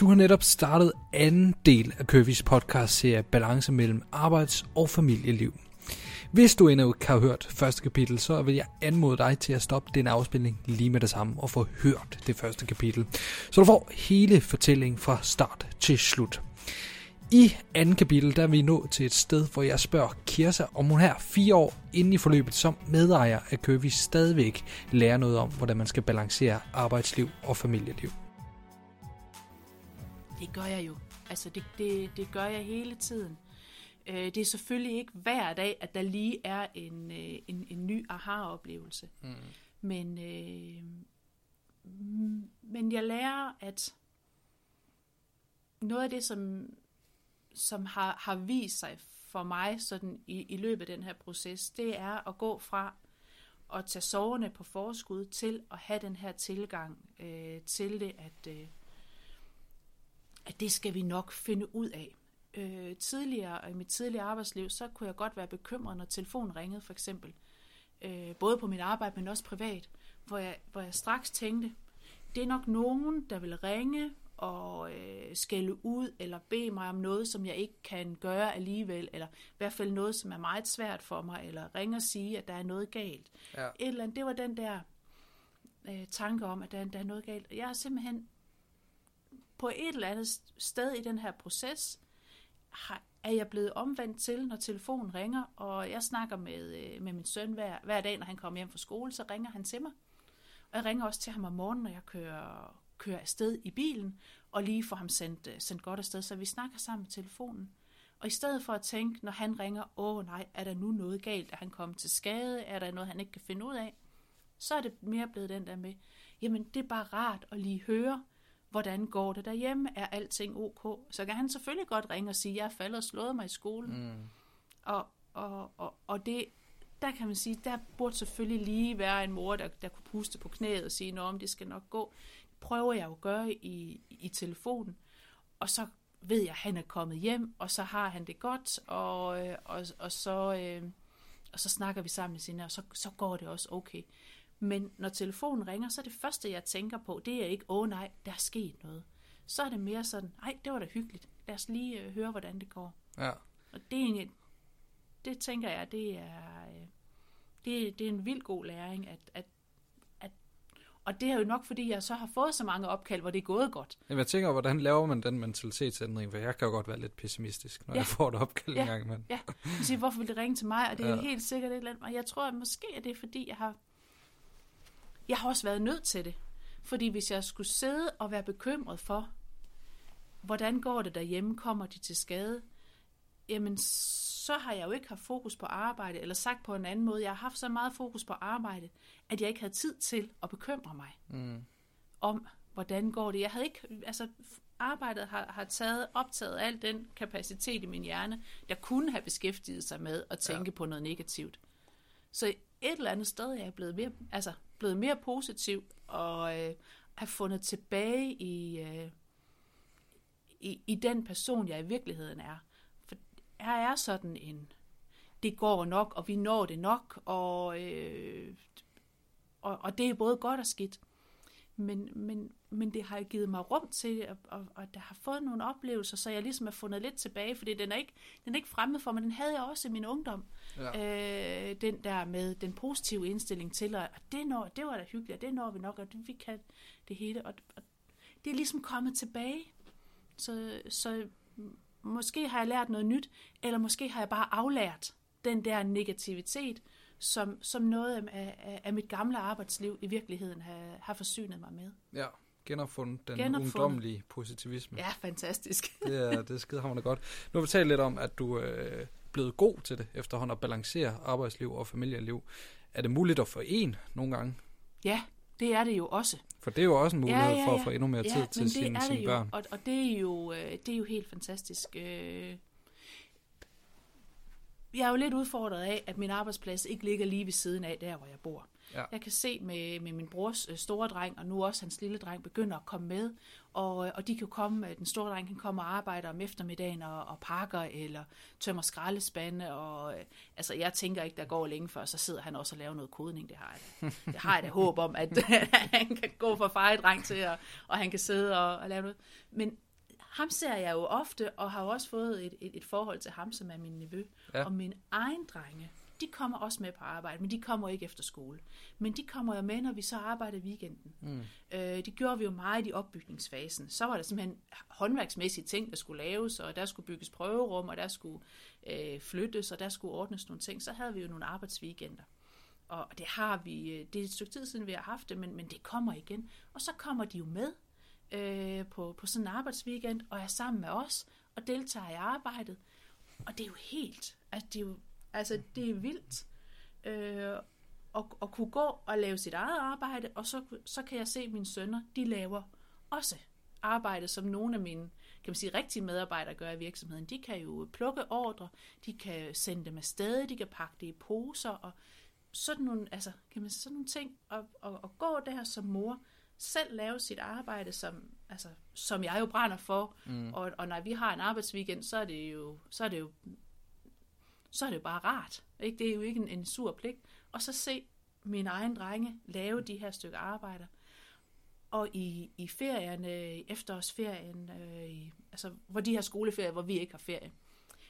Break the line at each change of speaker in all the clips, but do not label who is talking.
Du har netop startet anden del af Køvis podcast-serie Balance mellem arbejds- og familieliv. Hvis du endnu ikke har hørt første kapitel, så vil jeg anmode dig til at stoppe den afspilning lige med det samme og få hørt det første kapitel. Så du får hele fortællingen fra start til slut. I anden kapitel, der er vi nået til et sted, hvor jeg spørger Kirsa, om hun her fire år inde i forløbet som medejer af Køvis stadigvæk lærer noget om, hvordan man skal balancere arbejdsliv og familieliv.
Det gør jeg jo. Altså, det, det, det gør jeg hele tiden. Øh, det er selvfølgelig ikke hver dag, at der lige er en, øh, en, en ny aha-oplevelse. Mm. Men, øh, men jeg lærer, at noget af det, som, som har, har vist sig for mig sådan i, i løbet af den her proces, det er at gå fra at tage soverne på forskud til at have den her tilgang øh, til det, at, øh, at det skal vi nok finde ud af. Øh, tidligere, i mit tidligere arbejdsliv, så kunne jeg godt være bekymret, når telefonen ringede for eksempel. Øh, både på mit arbejde, men også privat, hvor jeg, hvor jeg straks tænkte, det er nok nogen, der vil ringe og øh, skælde ud eller bede mig om noget, som jeg ikke kan gøre alligevel, eller i hvert fald noget, som er meget svært for mig, eller ringe og sige, at der er noget galt. Ja. Et eller andet, det var den der øh, tanke om, at der, der er noget galt. Jeg har simpelthen på et eller andet sted i den her proces, har, er jeg blevet omvendt til, når telefonen ringer, og jeg snakker med, øh, med min søn hver, hver dag, når han kommer hjem fra skole, så ringer han til mig. Og jeg ringer også til ham om morgenen, når jeg kører, kører afsted i bilen, og lige får ham sendt, øh, sendt godt afsted, så vi snakker sammen med telefonen. Og i stedet for at tænke, når han ringer, åh nej, er der nu noget galt? Er han kommet til skade? Er der noget, han ikke kan finde ud af? Så er det mere blevet den der med, jamen det er bare rart at lige høre, hvordan går det derhjemme? Er alting ok? Så kan han selvfølgelig godt ringe og sige, jeg er faldet og slået mig i skolen. Mm. Og, og, og, og det, der kan man sige, der burde selvfølgelig lige være en mor, der, der kunne puste på knæet og sige, om det skal nok gå. Det prøver jeg jo at gøre i, i telefonen. Og så ved jeg, at han er kommet hjem, og så har han det godt, og, og, og, så, øh, og så snakker vi sammen med sine, og så, så går det også okay. Men når telefonen ringer, så er det første, jeg tænker på, det er ikke, åh oh, nej, der er sket noget. Så er det mere sådan, nej, det var da hyggeligt. Lad os lige øh, høre, hvordan det går.
Ja.
Og det, er en, det tænker jeg, det er, øh, det, det er en vild god læring, at, at, at og det er jo nok, fordi jeg så har fået så mange opkald, hvor det er gået godt.
Jamen, jeg tænker, hvordan laver man den mentalitetsændring? For jeg kan jo godt være lidt pessimistisk, når ja. jeg får et opkald
ja.
en gang. Men...
Ja, jeg siger, hvorfor vil det ringe til mig? Og det er ja. helt sikkert et eller andet. Og jeg tror, at måske er det, fordi jeg har jeg har også været nødt til det. Fordi hvis jeg skulle sidde og være bekymret for, hvordan går det derhjemme, kommer de til skade, jamen så har jeg jo ikke haft fokus på arbejde, eller sagt på en anden måde, jeg har haft så meget fokus på arbejde, at jeg ikke havde tid til at bekymre mig mm. om, hvordan går det. Jeg havde ikke, altså arbejdet har, har taget, optaget al den kapacitet i min hjerne, der kunne have beskæftiget sig med at tænke ja. på noget negativt. Så et eller andet sted er jeg blevet mere, altså blevet mere positiv og øh, har fundet tilbage i, øh, i, i den person, jeg i virkeligheden er. For jeg er sådan en, det går nok, og vi når det nok, og, øh, og, og det er både godt og skidt. Men, men, men det har givet mig rum til, og, og, og der har fået nogle oplevelser, så jeg ligesom har fundet lidt tilbage, fordi den er ikke, den er ikke fremmed for mig, den havde jeg også i min ungdom. Ja. Øh, den der med den positive indstilling til, at det, når, det var da hyggeligt, og det når vi nok, og det, vi kan det hele. Og, og det er ligesom kommet tilbage. Så, så måske har jeg lært noget nyt, eller måske har jeg bare aflært den der negativitet, som, som noget af, af, af mit gamle arbejdsliv i virkeligheden har, har forsynet mig med.
Ja, genopfundet den genopfundet. ungdomlige positivisme.
Ja, fantastisk.
det er, det er skidehammerende godt. Nu har vi talt lidt om, at du øh, blevet god til det efterhånden at balancere arbejdsliv og familieliv. Er det muligt at forene nogle gange?
Ja, det er det jo også.
For det er jo også en mulighed ja, ja, ja. for at få endnu mere tid
ja,
til sine, sine børn.
Og, og det, er jo, øh, det er jo helt fantastisk. Øh. Jeg er jo lidt udfordret af, at min arbejdsplads ikke ligger lige ved siden af der, hvor jeg bor. Ja. Jeg kan se med, med min brors øh, store dreng, og nu også hans lille dreng, begynder at komme med. Og, og de kan komme, den store dreng kan komme og arbejde om eftermiddagen og, og pakker eller tømmer skraldespande. Og, altså, jeg tænker ikke, der går længe før, så sidder han også og laver noget kodning. Det har jeg det har jeg da håb om, at han kan gå fra dreng til, og, og han kan sidde og, og lave noget. Men, ham ser jeg jo ofte, og har jo også fået et, et, et forhold til ham, som er min nevø.
Ja.
Og min egen drenge, de kommer også med på arbejde, men de kommer ikke efter skole. Men de kommer jo med, når vi så arbejder weekenden. Mm. Øh, det gjorde vi jo meget i opbygningsfasen. Så var der simpelthen håndværksmæssige ting, der skulle laves, og der skulle bygges prøverum, og der skulle øh, flyttes, og der skulle ordnes nogle ting. Så havde vi jo nogle arbejdsweekender. Og det har vi, øh, det er et stykke tid siden, vi har haft det, men, men det kommer igen. Og så kommer de jo med øh, på, på sådan en arbejdsweekend, og er sammen med os, og deltager i arbejdet. Og det er jo helt, altså det er jo, altså det er vildt øh, at, at kunne gå og lave sit eget arbejde, og så, så kan jeg se, at mine sønner, de laver også arbejde, som nogle af mine kan man sige, rigtige medarbejdere gør i virksomheden. De kan jo plukke ordre, de kan sende dem afsted, de kan pakke det i poser, og sådan nogle, altså, kan man sige, sådan nogle ting, og, og, og gå der som mor, selv lave sit arbejde, som, altså, som jeg jo brænder for, mm. og, og når vi har en arbejdsweekend, så er det jo, så er det jo, så er det jo bare rart. Ikke? Det er jo ikke en, en sur pligt. Og så se mine egne drenge lave de her stykker arbejder. Og i, i ferierne, i efterårsferien, øh, i, altså hvor de her skoleferier, hvor vi ikke har ferie,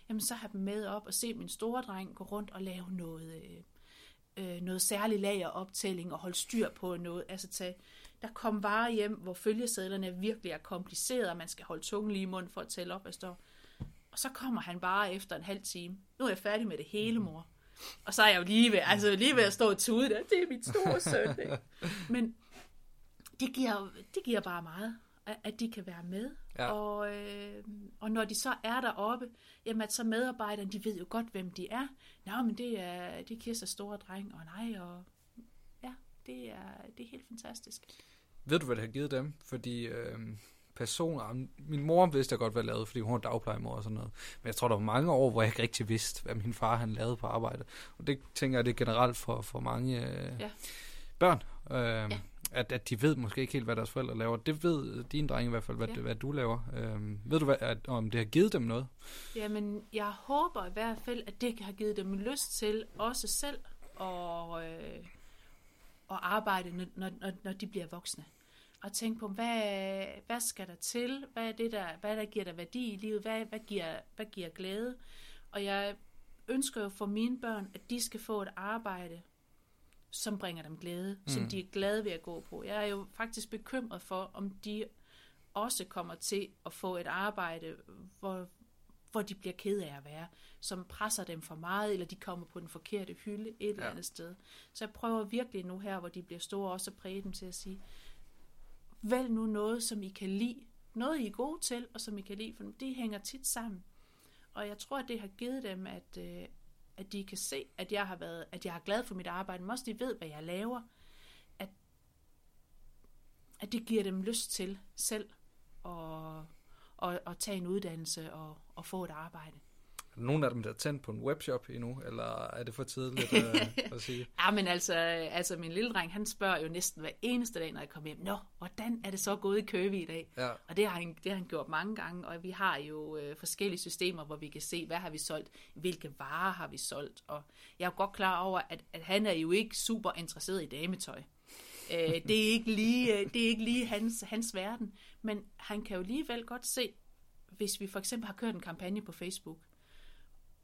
jamen så have dem med op og se min store dreng gå rundt og lave noget, øh, øh, noget særlig lageroptælling og holde styr på noget. Altså tage, der kom varer hjem, hvor følgesedlerne virkelig er komplicerede, og man skal holde tungen lige i munden for at tælle op, hvad står. Og så kommer han bare efter en halv time. Nu er jeg færdig med det hele, mor. Og så er jeg jo lige ved, altså lige ved at stå og tude der. Det er mit store søn. Ikke? Men det giver, det giver bare meget, at, de kan være med.
Ja.
Og, øh, og når de så er deroppe, jamen at så medarbejderne, de ved jo godt, hvem de er. Nå, men det er, det er Kirsters store dreng, og nej, og det er, det er helt fantastisk.
Ved du, hvad det har givet dem? Fordi øh, personer... Min mor vidste jeg godt, hvad jeg lavede, fordi hun var dagplejemor og sådan noget. Men jeg tror, der var mange år, hvor jeg ikke rigtig vidste, hvad min far han lavede på arbejde. Og det tænker jeg, det er generelt for, for mange øh,
Ja.
børn. Øh, ja. at, at de ved måske ikke helt, hvad deres forældre laver. Det ved din dreng i hvert fald, hvad,
Ja.
ja. hvad du laver. Øh, ved du, hvad, at, om det har givet dem noget?
Jamen, jeg håber i hvert fald, at det har givet dem lyst til også selv at, øh, at arbejde, når, når, når- de bliver voksne. Og tænke på, hvad, hvad skal der til? Hvad er det, der, hvad der giver der værdi i livet? Hvad, hvad, giver, hvad giver glæde? Og jeg ønsker jo for mine børn, at de skal få et arbejde, som bringer dem glæde, mm. som de er glade ved at gå på. Jeg er jo faktisk bekymret for, om de også kommer til at få et arbejde, hvor, hvor de bliver ked af at være, som presser dem for meget, eller de kommer på den forkerte hylde et ja. eller andet sted. Så jeg prøver virkelig nu her, hvor de bliver store, også at præge dem til at sige, vælg nu noget, som I kan lide. Noget, I er gode til, og som I kan lide, for det hænger tit sammen. Og jeg tror, at det har givet dem, at, øh, at de kan se, at jeg har været, at jeg er glad for mit arbejde, men også de ved, hvad jeg laver. At, at det giver dem lyst til selv at, at, at tage en uddannelse og, og få et arbejde.
Er der nogen af dem, der er tændt på en webshop endnu, eller er det for tidligt øh, at sige?
Ja, men altså, altså min lille dreng, han spørger jo næsten hver eneste dag, når jeg kommer hjem, Nå, hvordan er det så gået i Køge i dag?
Ja.
Og det har, han, det har han gjort mange gange, og vi har jo øh, forskellige systemer, hvor vi kan se, hvad har vi solgt, hvilke varer har vi solgt, og jeg er jo godt klar over, at, at han er jo ikke super interesseret i dametøj. Øh, det er ikke lige, øh, det er ikke lige hans, hans verden, men han kan jo alligevel godt se, hvis vi for eksempel har kørt en kampagne på Facebook,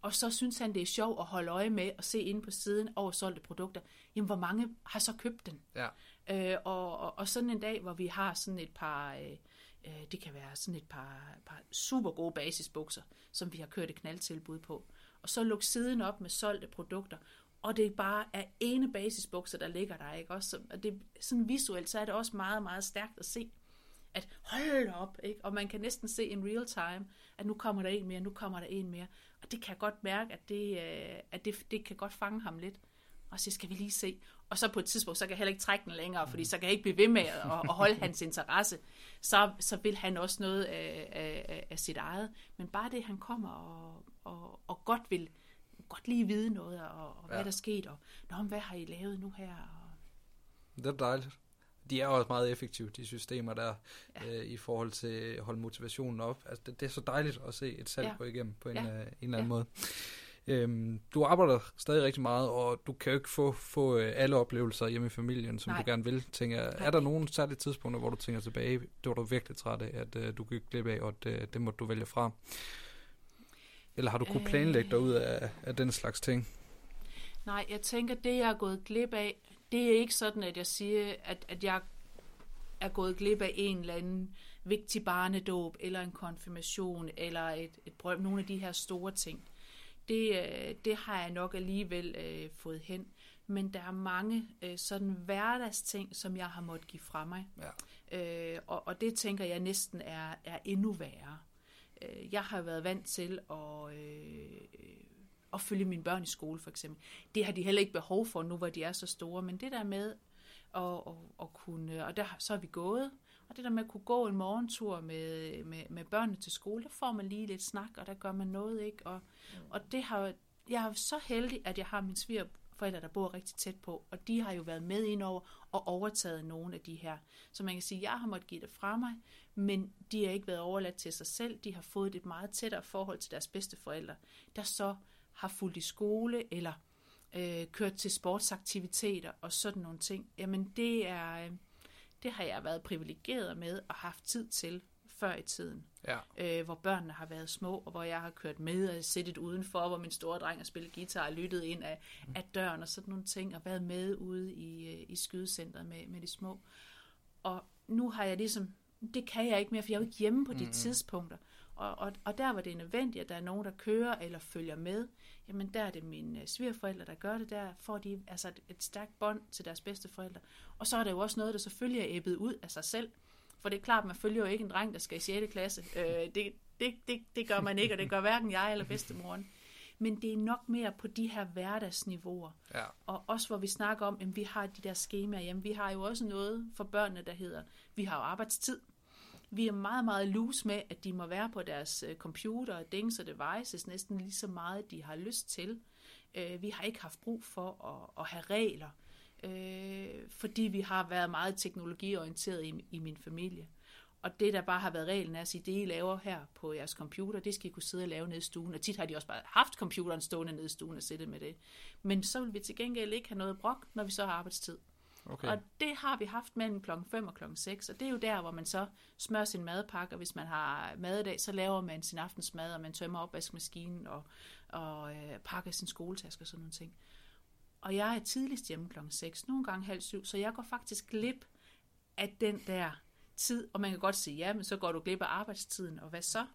og så synes han, det er sjovt at holde øje med og se inde på siden over solgte produkter, jamen hvor mange har så købt den?
Ja.
Øh, og, og, og sådan en dag, hvor vi har sådan et par, øh, øh, det kan være sådan et par, par super gode basisbukser, som vi har kørt et knaldtilbud på. Og så luk siden op med solgte produkter, og det bare er ene basisbukser, der ligger der, ikke? Også, og det, sådan visuelt, så er det også meget, meget stærkt at se, at hold op, ikke? og man kan næsten se in real time, at nu kommer der en mere, nu kommer der en mere, og det kan jeg godt mærke, at det, øh, at det, det kan godt fange ham lidt. Og så skal vi lige se. Og så på et tidspunkt, så kan jeg heller ikke trække den længere, fordi så kan jeg ikke blive ved med at, at holde hans interesse. Så, så vil han også noget af, af, af sit eget. Men bare det, han kommer og, og, og godt vil godt lige vide noget, og, og hvad
Ja.
der er sket, og Nå, hvad har I lavet nu her? Og,
Det er dejligt. De er også meget effektive, de systemer der, ja. øh, i forhold til at holde motivationen op. Altså, det, det er så dejligt at se et salg
Ja.
gå igennem på en,
Ja.
øh, en eller anden
Ja.
måde. Øhm, du arbejder stadig rigtig meget, og du kan jo ikke få, få øh, alle oplevelser hjemme i familien, som
Nej.
du gerne vil. Tænker, er der nogle særlige tidspunkter, hvor du tænker tilbage, det var du virkelig træt af, at øh, du gik glip af, og øh, det måtte du vælge fra? Eller har du kunnet planlægge dig ud af, af den slags ting?
Nej, jeg tænker, det jeg er gået glip af, det er ikke sådan, at jeg siger, at, at jeg er gået glip af en eller anden vigtig barnedåb, eller en konfirmation, eller et, et brøm, nogle af de her store ting. Det, øh, det har jeg nok alligevel øh, fået hen. Men der er mange øh, sådan hverdagsting, som jeg har måttet give fra mig.
Ja.
Øh, og, og det tænker jeg næsten er, er endnu værre. Øh, jeg har været vant til at, øh, at følge mine børn i skole, for eksempel. Det har de heller ikke behov for nu, hvor de er så store, men det der med at, at, at kunne, og der, så er vi gået, og det der med at kunne gå en morgentur med, med, med børnene til skole, der får man lige lidt snak, og der gør man noget, ikke? Og, og det har, jeg er så heldig, at jeg har mine forældre, der bor rigtig tæt på, og de har jo været med ind over og overtaget nogle af de her. Så man kan sige, at jeg har måttet give det fra mig, men de har ikke været overladt til sig selv. De har fået et meget tættere forhold til deres bedsteforældre, der så har fulgt i skole eller øh, kørt til sportsaktiviteter og sådan nogle ting. Jamen det er, øh, det har jeg været privilegeret med og haft tid til før i tiden
Ja.
øh, hvor børnene har været små, og hvor jeg har kørt med og siddet udenfor, hvor min store dreng har spillet guitar og lyttet ind af, af døren og sådan nogle ting, og været med ude i, øh, i skydecentret med, med de små. Og nu har jeg ligesom, det kan jeg ikke mere, for jeg er jo ikke hjemme på de mm. tidspunkter. Og, og, og der var det nødvendigt, at der er nogen, der kører eller følger med, jamen der er det mine øh, svigerforældre, der gør det, der får de altså et, et stærkt bånd til deres bedsteforældre. Og så er der jo også noget, der selvfølgelig er æbbet ud af sig selv, for det er klart, man følger jo ikke en dreng, der skal i 6. klasse. Øh, det, det, det, det gør man ikke, og det gør hverken jeg eller bedstemoren. Men det er nok mere på de her hverdagsniveauer.
Ja.
Og også hvor vi snakker om, at vi har de der skemaer. Jamen, vi har jo også noget for børnene, der hedder, vi har jo arbejdstid. Vi er meget, meget loose med, at de må være på deres øh, computer, dings og devices næsten lige så meget, de har lyst til. Øh, vi har ikke haft brug for at, at have regler, øh, fordi vi har været meget teknologiorienteret i, i min familie. Og det, der bare har været reglen, er at sige, det I laver her på jeres computer, det skal I kunne sidde og lave nede i stuen. Og tit har de også bare haft computeren stående nede i stuen og sætte med det. Men så vil vi til gengæld ikke have noget brok, når vi så har arbejdstid.
Okay.
Og det har vi haft mellem klokken 5 og klokken 6, og det er jo der, hvor man så smører sin madpakke, og hvis man har madedag, så laver man sin aftensmad, og man tømmer opvaskemaskinen og, og øh, pakker sin skoletaske og sådan nogle ting. Og jeg er tidligst hjemme klokken 6, nogle gange halv syv, så jeg går faktisk glip af den der tid, og man kan godt sige, ja, men så går du glip af arbejdstiden, og hvad så?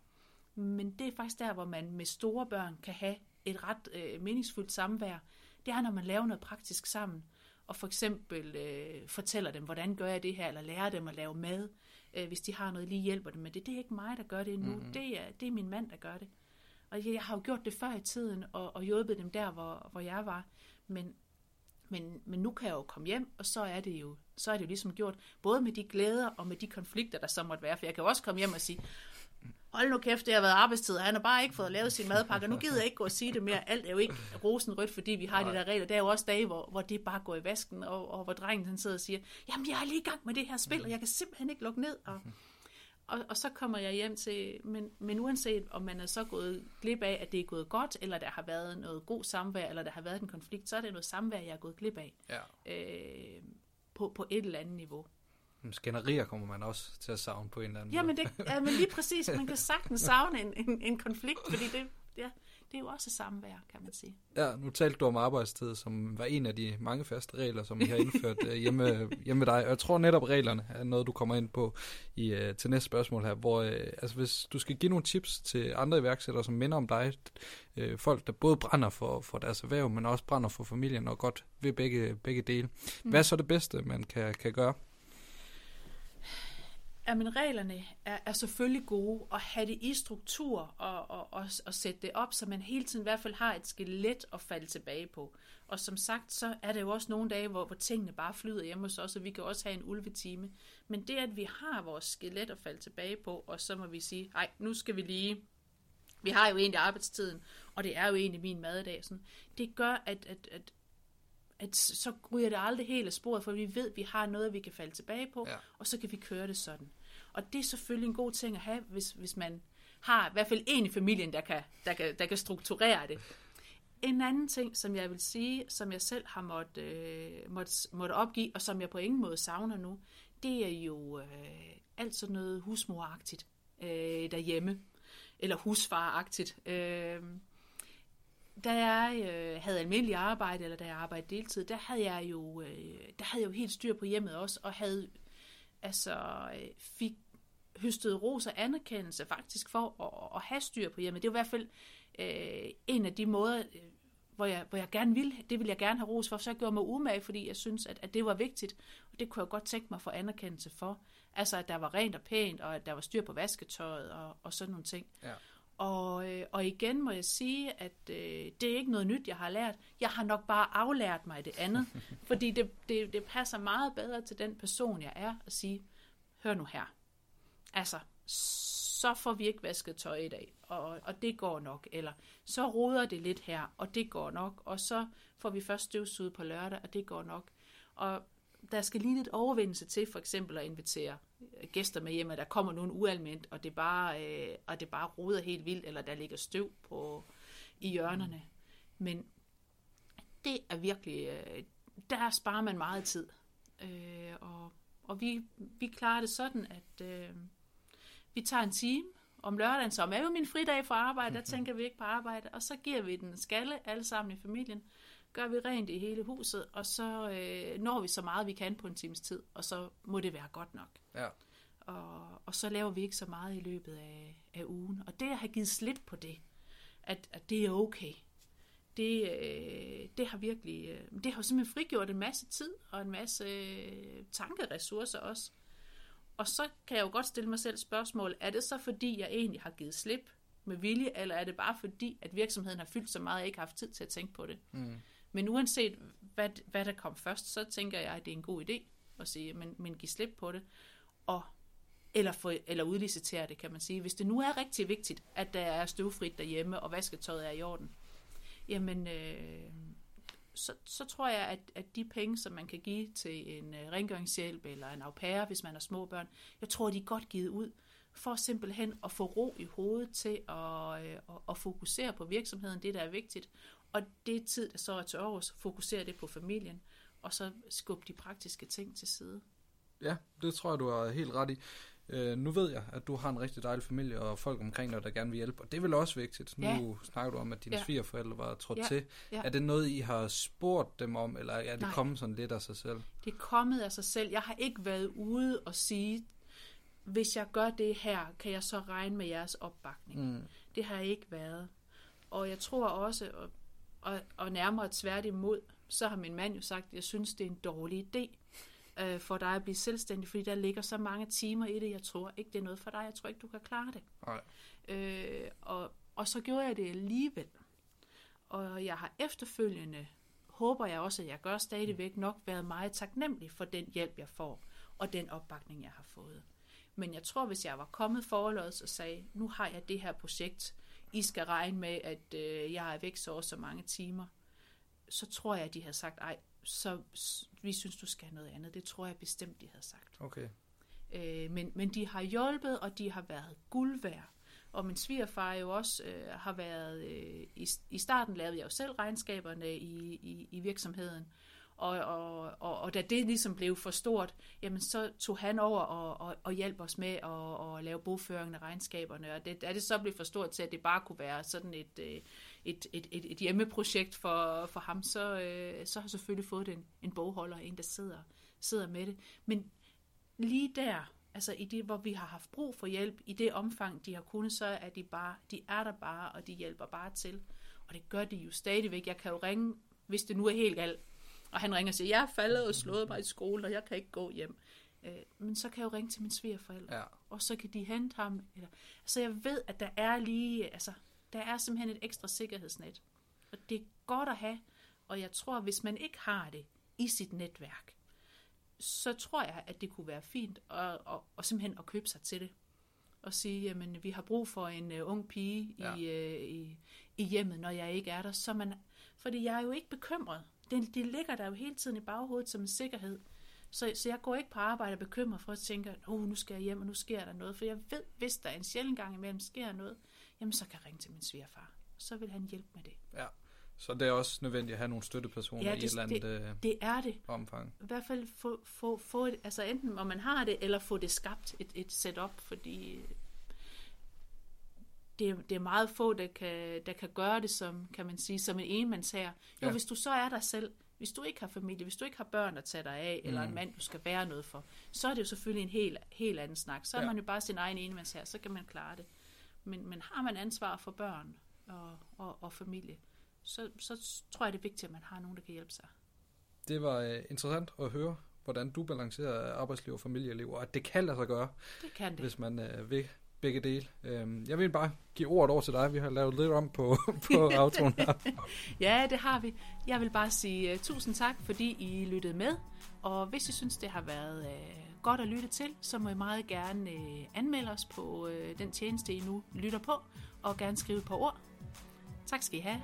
Men det er faktisk der, hvor man med store børn kan have et ret øh, meningsfuldt samvær. Det er, når man laver noget praktisk sammen, og for eksempel øh, fortæller dem, hvordan gør jeg det her, eller lærer dem at lave mad, øh, hvis de har noget, lige hjælper dem med det. Det er ikke mig, der gør det nu, mm-hmm. det, er, det er min mand, der gør det. Og jeg, jeg har jo gjort det før i tiden, og, og hjulpet dem der, hvor, hvor jeg var, men, men, men nu kan jeg jo komme hjem, og så er det jo så er det jo ligesom gjort, både med de glæder og med de konflikter, der så måtte være, for jeg kan jo også komme hjem og sige, hold nu kæft, det har været arbejdstid, og han har bare ikke fået lavet sin madpakke, nu gider jeg ikke gå og sige det mere, alt er jo ikke rosenrødt, fordi vi har Nej. de der regler, der er jo også dage, hvor, hvor det bare går i vasken, og, og hvor drengen han sidder og siger, jamen jeg er lige i gang med det her spil, og jeg kan simpelthen ikke lukke ned, og, og, og så kommer jeg hjem til, men, men uanset om man er så gået glip af, at det er gået godt, eller der har været noget god samvær, eller der har været en konflikt, så er det noget samvær, jeg er gået glip af.
Ja.
Øh, på, på et eller andet niveau.
Skænderier kommer man også til at savne på en eller anden
Jamen, det, ja, men lige præcis. Man kan sagtens savne en, en, en konflikt, fordi det, ja, det er jo også samvær, kan man sige.
Ja, nu talte du om arbejdstid, som var en af de mange faste regler, som vi har indført øh, hjemme, hjemme med dig. Og jeg tror netop, reglerne er noget, du kommer ind på i, uh, til næste spørgsmål her, hvor uh, altså, hvis du skal give nogle tips til andre iværksættere, som minder om dig, folk, der både brænder for, for deres erhverv, men også brænder for familien og godt ved begge, begge dele. Mm. Hvad er så det bedste, man kan, kan gøre?
Men reglerne er, er selvfølgelig gode, at have det i struktur og, og, og, og sætte det op, så man hele tiden i hvert fald har et skelet at falde tilbage på. Og som sagt, så er der jo også nogle dage, hvor, hvor tingene bare flyder hjemme hos os, og vi kan også have en ulvetime. Men det, at vi har vores skelet at falde tilbage på, og så må vi sige, nej, nu skal vi lige... Vi har jo egentlig arbejdstiden, og det er jo egentlig min maddag. Sådan. Det gør, at, at, at at så ryger det aldrig helt af sporet, for vi ved, at vi har noget, vi kan falde tilbage på,
Ja.
og så kan vi køre det sådan. Og det er selvfølgelig en god ting at have, hvis, hvis man har i hvert fald en i familien, der kan, der kan, der kan strukturere det. En anden ting, som jeg vil sige, som jeg selv har måttet øh, måtte, måtte opgive, og som jeg på ingen måde savner nu, det er jo øh, alt sådan noget husmoragtigt øh, derhjemme, eller husfaragtigt. Øh, da jeg øh, havde almindelig arbejde, eller da jeg arbejdede deltid, der havde jeg jo, øh, der havde jeg jo helt styr på hjemmet også, og havde altså øh, fik høstet ros og anerkendelse faktisk for at, at have styr på hjemmet. Det var i hvert fald øh, en af de måder, øh, hvor jeg, hvor jeg gerne ville, det ville jeg gerne have ros for, så jeg gjorde mig umage, fordi jeg synes, at, at det var vigtigt, og det kunne jeg godt tænke mig for anerkendelse for. Altså, at der var rent og pænt, og at der var styr på vasketøjet og, og sådan nogle ting.
Ja.
Og, øh, og igen må jeg sige, at øh, det er ikke noget nyt, jeg har lært. Jeg har nok bare aflært mig det andet, fordi det, det, det passer meget bedre til den person, jeg er, at sige, hør nu her. Altså, så får vi ikke vasket tøj i dag, og, og det går nok. Eller så roder det lidt her, og det går nok. Og så får vi først støvsuget på lørdag, og det går nok. Og der skal lige lidt overvindelse til, for eksempel at invitere gæster med hjem, at der kommer nogen ualmindt, og det bare, øh, og det bare roder helt vildt, eller der ligger støv på, i hjørnerne. Men det er virkelig, øh, der sparer man meget tid. Øh, og og vi, vi klarer det sådan, at øh, vi tager en time om lørdagen, som er jo min fridag fra arbejde, der tænker vi ikke på arbejde, og så giver vi den skalle alle sammen i familien, gør vi rent i hele huset, og så øh, når vi så meget vi kan på en times tid, og så må det være godt nok.
Ja.
Og, og så laver vi ikke så meget i løbet af, af ugen. Og det at have givet slip på det, at, at det er okay, det, øh, det har virkelig, øh, det har simpelthen frigjort en masse tid og en masse øh, tankeressourcer også. Og så kan jeg jo godt stille mig selv spørgsmål, er det så fordi, jeg egentlig har givet slip med vilje, eller er det bare fordi, at virksomheden har fyldt så meget, at jeg ikke har haft tid til at tænke på det?
Mm.
Men uanset hvad, hvad der kom først, så tænker jeg, at det er en god idé at sige, men, men give slip på det. Og eller, for, eller udlicitere det, kan man sige. Hvis det nu er rigtig vigtigt, at der er støvfrit derhjemme, og vasketøjet er i orden, jamen, øh, så, så tror jeg, at, at de penge, som man kan give til en øh, rengøringshjælp eller en au pair, hvis man har små børn, jeg tror, de er godt givet ud for simpelthen at få ro i hovedet til at, øh, at, at fokusere på virksomheden, det der er vigtigt, og det tid, der så er til års, fokusere det på familien, og så skubbe de praktiske ting til side.
Ja, det tror jeg, du har helt ret i. Øh, nu ved jeg, at du har en rigtig dejlig familie og folk omkring dig, der gerne vil hjælpe, og det er vel også vigtigt. Ja. Nu snakker du om, at dine ja. svigerforældre var trådt ja. til. Ja. Er det noget, I har spurgt dem om, eller er det Nej. kommet sådan lidt af sig selv?
Det er kommet af sig selv. Jeg har ikke været ude og sige, hvis jeg gør det her, kan jeg så regne med jeres opbakning. Mm. Det har jeg ikke været. Og jeg tror også, og, og, og nærmere tværtimod, så har min mand jo sagt, at jeg synes, det er en dårlig idé øh, for dig at blive selvstændig, fordi der ligger så mange timer i det. Jeg tror ikke, det er noget for dig. Jeg tror ikke, du kan klare det.
Nej.
Øh, og, og så gjorde jeg det alligevel. Og jeg har efterfølgende, håber jeg også, at jeg gør stadigvæk nok, været meget taknemmelig for den hjælp, jeg får, og den opbakning, jeg har fået. Men jeg tror, hvis jeg var kommet forløs og sagde, nu har jeg det her projekt, I skal regne med, at øh, jeg er væk så så mange timer, så tror jeg, at de havde sagt, ej, så vi synes, du skal noget andet. Det tror jeg bestemt, de havde sagt.
Okay.
Øh, men, men de har hjulpet, og de har været guld værd. Og min svigerfar jo også øh, har været, øh, i, i starten lavede jeg jo selv regnskaberne i, i, i virksomheden, og, og, og, og da det ligesom blev for stort, jamen så tog han over og, og, og hjalp os med at, at lave bogføringen af regnskaberne. Og det, da det så blev for stort til, at det bare kunne være sådan et, øh, et, et, et, et hjemmeprojekt for, for ham, så, øh, så har jeg selvfølgelig fået en, en bogholder, en der sidder, sidder med det. Men lige der, altså i det, hvor vi har haft brug for hjælp, i det omfang, de har kunnet, så er de bare, de er der bare, og de hjælper bare til. Og det gør de jo stadigvæk. Jeg kan jo ringe, hvis det nu er helt galt, og han ringer og siger, jeg er faldet og slået mig i skole, og jeg kan ikke gå hjem. Øh, men så kan jeg jo ringe til min svigerforældre,
ja.
og så kan de hente ham. Eller, altså jeg ved, at der er lige, altså der er simpelthen et ekstra sikkerhedsnet. Og det er godt at have, og jeg tror, hvis man ikke har det i sit netværk, så tror jeg, at det kunne være fint at, at, at simpelthen at købe sig til det. Og sige, jamen, vi har brug for en uh, ung pige ja. i, uh, i, i hjemmet, når jeg ikke er der. Så man, fordi jeg er jo ikke bekymret. Det, det ligger der jo hele tiden i baghovedet som en sikkerhed. Så, så jeg går ikke på arbejde og bekymrer for at tænke, oh, nu skal jeg hjem, og nu sker der noget. For jeg ved, hvis der en sjældent gang imellem sker noget, jamen så kan jeg ringe til min svigerfar. Så vil han hjælpe med det.
Ja, Så det er også nødvendigt at have nogle støttepersoner
Ja,
i et
det-
eller andet øh,
Det er det.
omfang.
I hvert fald få, få, få et, altså enten om man har det, eller få det skabt, et, et setup, fordi det, er- det er meget få, der kan, der kan gøre det som, kan man sige, som en enmandsher. Jo,
Ja.
hvis du så er dig selv, hvis du ikke har familie, hvis du ikke har børn at tage dig af, eller
Mm.
en mand, du skal være noget for, så er det jo selvfølgelig en helt, helt anden snak. Så er
Ja.
man jo bare sin egen enmandsher, så kan man klare det. Men, men har man ansvar for børn og, og, og familie, så, så tror jeg, det er vigtigt, at man har nogen, der kan hjælpe sig.
Det var øh, interessant at høre, hvordan du balancerer arbejdsliv og familieliv, og at det kan lade sig gøre,
Det kan det.
hvis man øh, vil begge dele. Øhm, jeg vil bare give ordet over til dig. Vi har lavet lidt om på, på autoen her.
Ja, det har vi. Jeg vil bare sige uh, tusind tak, fordi I lyttede med. Og hvis I synes, det har været uh, godt at lytte til, så må I meget gerne uh, anmelde os på øh, den tjeneste, I nu lytter på, og gerne skrive et par ord. Tak skal I have.